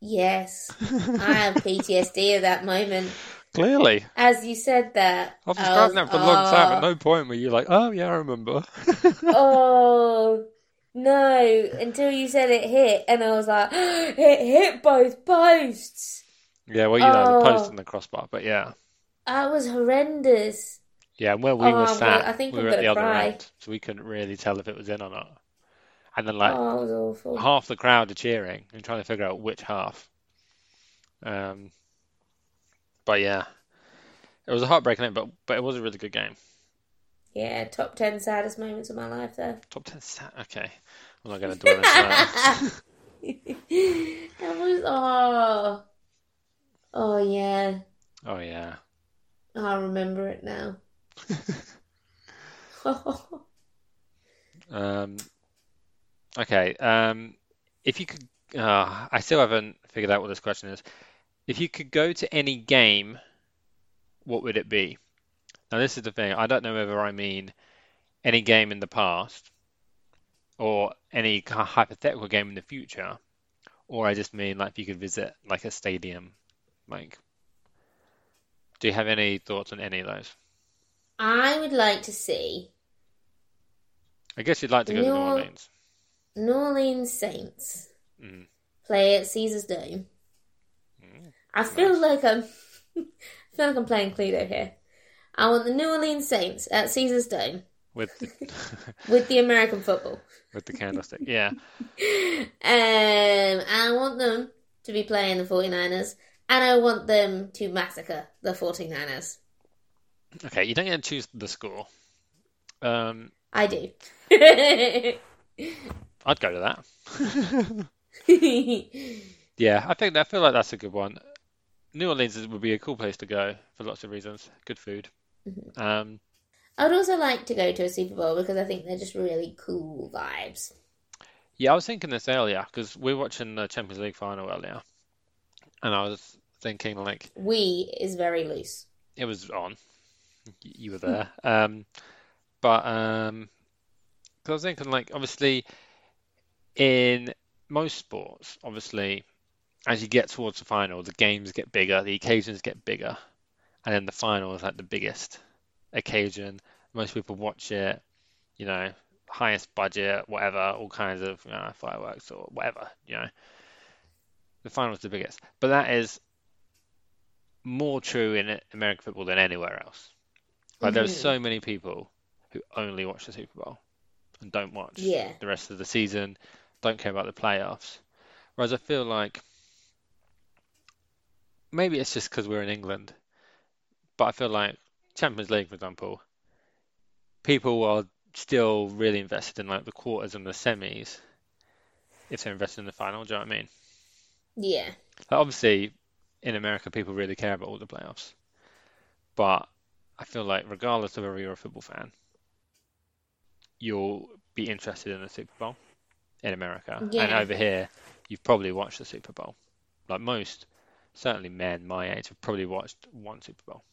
yes. I have PTSD at that moment. Clearly. As you said that, I've was, that for a long time. At "Oh, no point were you like, oh yeah, I remember. oh, no, until you said it hit, and I was like, it hit both posts. Yeah, well, you know, the post Oh. and the crossbar, but yeah. That was horrendous. Yeah, where we Oh, were sat, I think we were at the other end, so we couldn't really tell if it was in or not. And then, like, Oh, awful. half the crowd are cheering and trying to figure out which half. Um, but yeah, it was a heartbreaking end, but but it was a really good game. Yeah, top 10 saddest moments of my life there. Top ten stat. Okay, I'm not going to dwell into that. that was, oh. Oh, yeah. Oh yeah. I remember it now. Um, okay. Um, if you could, uh, I still haven't figured out what this question is. If you could go to any game, what would it be? Now, this is the thing. I don't know whether I mean any game in the past or any kind of hypothetical game in the future, or I just mean like if you could visit like a stadium. Like, do you have any thoughts on any of those? I would like to see I guess you'd like to go to New New- Orleans. New Orleans Saints Mm. play at Caesar's Dome. Mm. I feel Nice. like I'm I feel like I'm playing Cluedo here. I want the New Orleans Saints at Caesar's Dome With the, with the American football. with the candlestick. Yeah. Um, I want them to be playing the 49ers, and I want them to massacre the 49ers. Okay, you don't get to choose the score. Um, I do. I'd go to that. Yeah, I think I feel like that's a good one. New Orleans would be a cool place to go for lots of reasons. Good food. Um, I would also like to go to a Super Bowl because I think they're just really cool vibes. yeah, I was thinking this earlier because we are watching the Champions League final earlier, and I was thinking like We is very loose. it was on. You were there. Um, but um 'cause I was thinking like obviously in most sports, obviously as you get towards the final, the games get bigger, the occasions get bigger, and then the final is like the biggest occasion. Most people watch it, you know, highest budget, whatever, all kinds of you know, fireworks or whatever, you know. The final is the biggest, but that is more true in American football than anywhere else. Like there are so mm-hmm. many people who only watch the Super Bowl and don't watch Yeah. the rest of the season, don't care about the playoffs. Whereas I feel like maybe it's just because we're in England, but I feel like Champions League, for example, people are still really invested in like the quarters and the semis if they're invested in the final. Do you know what I mean? Yeah. Like, obviously, in America, people really care about all the playoffs, but I feel like regardless of whether you're a football fan, you'll be interested in the Super Bowl in America. And over here, you've probably watched the Super Bowl. Like most, certainly men my age have probably watched one Super Bowl.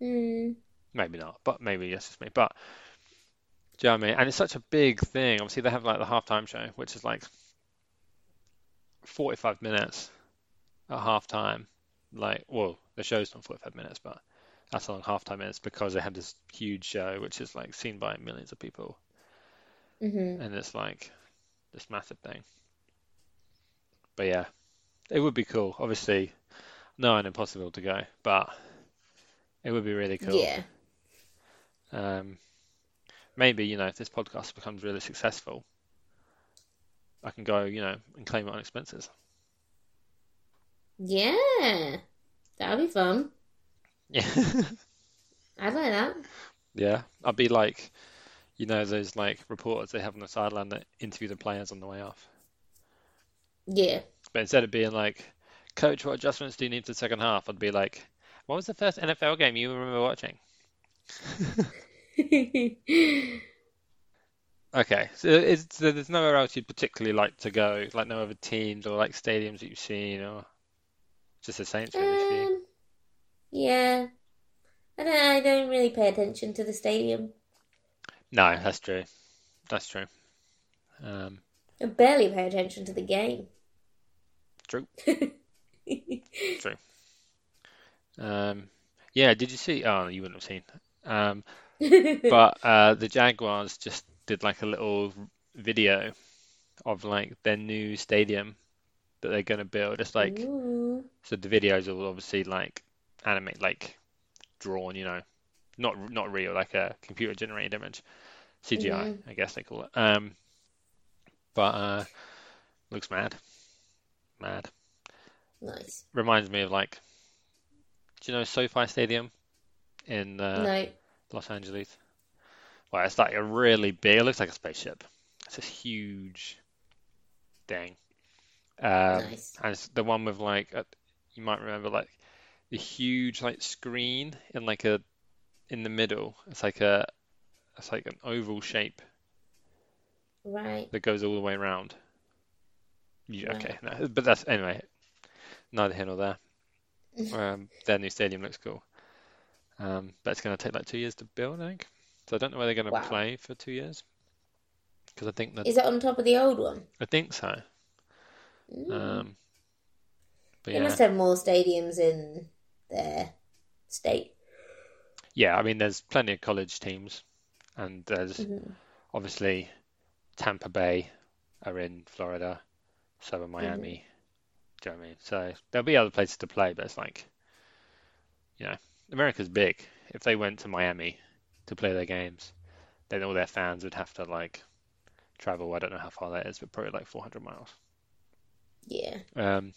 Mm. Maybe not, but maybe yes, it's me. But do you know what I mean? And it's such a big thing. Obviously, they have like the halftime show, which is like 45 minutes at halftime. Like, well, the show's not 45 minutes, but that's how long halftime is because they have this huge show, which is like seen by millions of people, hmm and it's like this massive thing. But yeah, it would be cool. Obviously, no and impossible to go, but it would be really cool. Yeah. Um, maybe, you know, if this podcast becomes really successful, I can go, you know, and claim it on expenses. Yeah. That'll be fun. Yeah. I'd like that. Yeah. I'd be like, you know, those like reporters they have on the sideline that interview the players on the way off. Yeah. But instead of being like, Coach, what adjustments do you need for the second half? I'd be like, what was the first NFL game you remember watching? Okay, so, is, so there's nowhere else you'd particularly like to go, like no other teams or like stadiums that you've seen, or just the Saints really um, yeah. I don't, I don't really pay attention to the stadium. No, that's true. That's true. Um, I barely pay attention to the game. true. True. Um, yeah, did you see? Oh, you wouldn't have seen. Um, but uh, the Jaguars just did like a little video of like their new stadium that they're going to build. It's like Ooh. so the videos are obviously like animate, like drawn, you know, not not real, like a computer generated image, CGI, I guess they call it. Um, but uh, looks mad, mad. Nice. Reminds me of like, do you know SoFi Stadium in uh, No. Los Angeles? Well, it's like a really big. It looks like a spaceship. It's this huge thing. Um, Nice. and it's the one with like a, you might remember like the huge like screen in like a in the middle. It's like a it's like an oval shape Right. that goes all the way around. Yeah, Right. okay, no, but that's anyway. Neither here nor there. Um, their new stadium looks cool. Um, but it's going to take like two years to build, I think. So I don't know where they're going to Wow. play for two years. Because I think that Is it on top of the old one? I think so. Mm. Um, but They yeah, must have more stadiums in their state. yeah. I mean, there's plenty of college teams, and there's Mhm. obviously Tampa Bay are in Florida, so are Miami. Do you know what I mean? So there'll be other places to play, but it's like, you know, America's big. If they went to Miami to play their games, then all their fans would have to like travel. I don't know how far that is, but probably like 400 miles. Yeah. Um,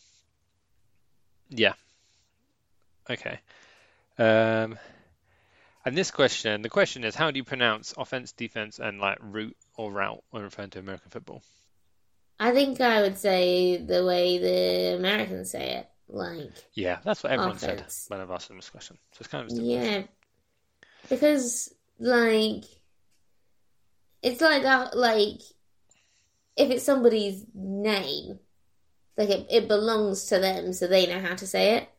yeah. Okay. Um, and this question, the question is, how do you pronounce offense, defense, and like route or route when referring to American football? I think I would say the way the Americans say it. Like, Yeah, that's what everyone said when I've asked them this question. So it's kind of a stupid yeah. Because, like, it's like, that, like, if it's somebody's name, like, it, it belongs to them, so they know how to say it.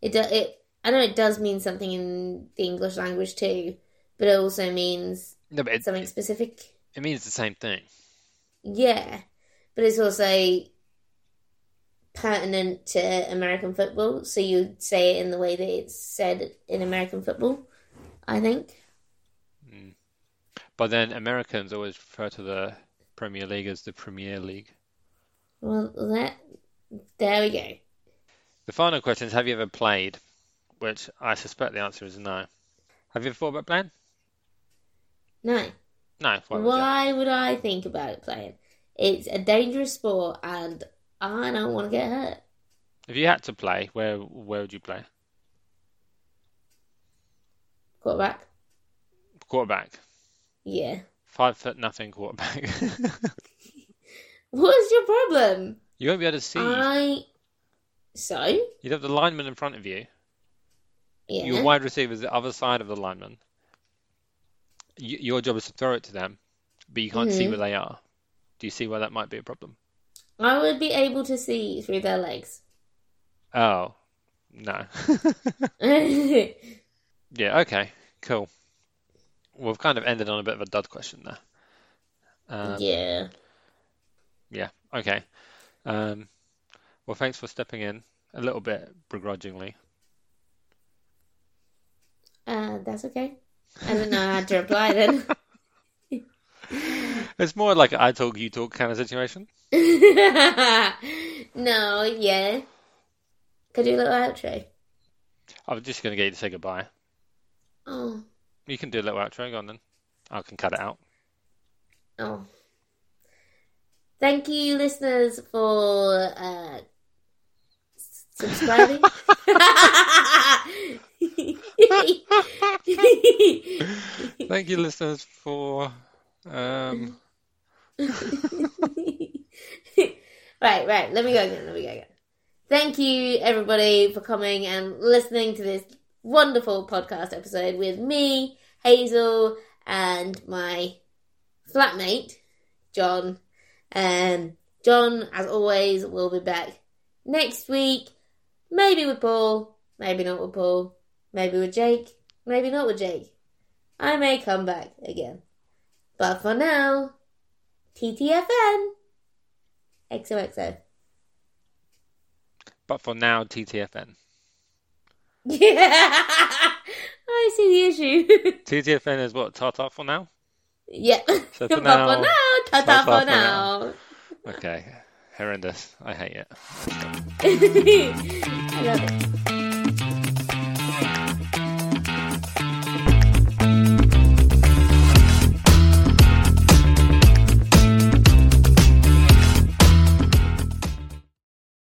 It, do, it I know it does mean something in the English language too, but it also means No, it, something specific. it means the same thing. Yeah, but it's also pertinent to American football, so you'd say it in the way that it's said in American football. I think. Mm. But then Americans always refer to the Premier League as the Premier League. Well, that there we go. The final question is, have you ever played? Which I suspect the answer is no. Have you ever thought about playing? No, No. Why would why would I think about playing? It's a dangerous sport, and I don't want to get hurt. If you had to play, where where would you play? Quarterback. Quarterback. Yeah. Five foot nothing quarterback. What's your problem? You won't be able to see. I. So You'd have the lineman in front of you. Yeah. Your wide receiver is the other side of the lineman. Y your job is to throw it to them, but you can't see Mhm. where they are. Do you see why that might be a problem? I would be able to see through their legs. Oh, no. yeah. Yeah, okay, cool. We've kind of ended on a bit of a dud question there. Um, yeah, okay. Um, well, thanks for stepping in a little bit begrudgingly. Uh, that's okay. I don't know how to reply then. It's more like I talk, you talk kind of situation. no, yeah. Could you do a little outro. I was just going to get you to say goodbye. Oh, You can do a little outro, go on then. I can cut it out. oh. Thank you, listeners, for uh, subscribing. Thank you, listeners, for um, right, right. Let me go again. Let me go again. Thank you, everybody, for coming and listening to this wonderful podcast episode with me, Hazel, and my flatmate, John. Um, John, as always, will be back next week. Maybe with Paul, maybe not with Paul, maybe with Jake, maybe not with Jake. I may come back again. But for now, TTFN. XOXO. but for now, TTFN. Yeah, I see the issue. TTFN is what? Tata for now? yeah. So but for now, for now, ta ta-ta for for now. Okay, horrendous. I hate it. I love it.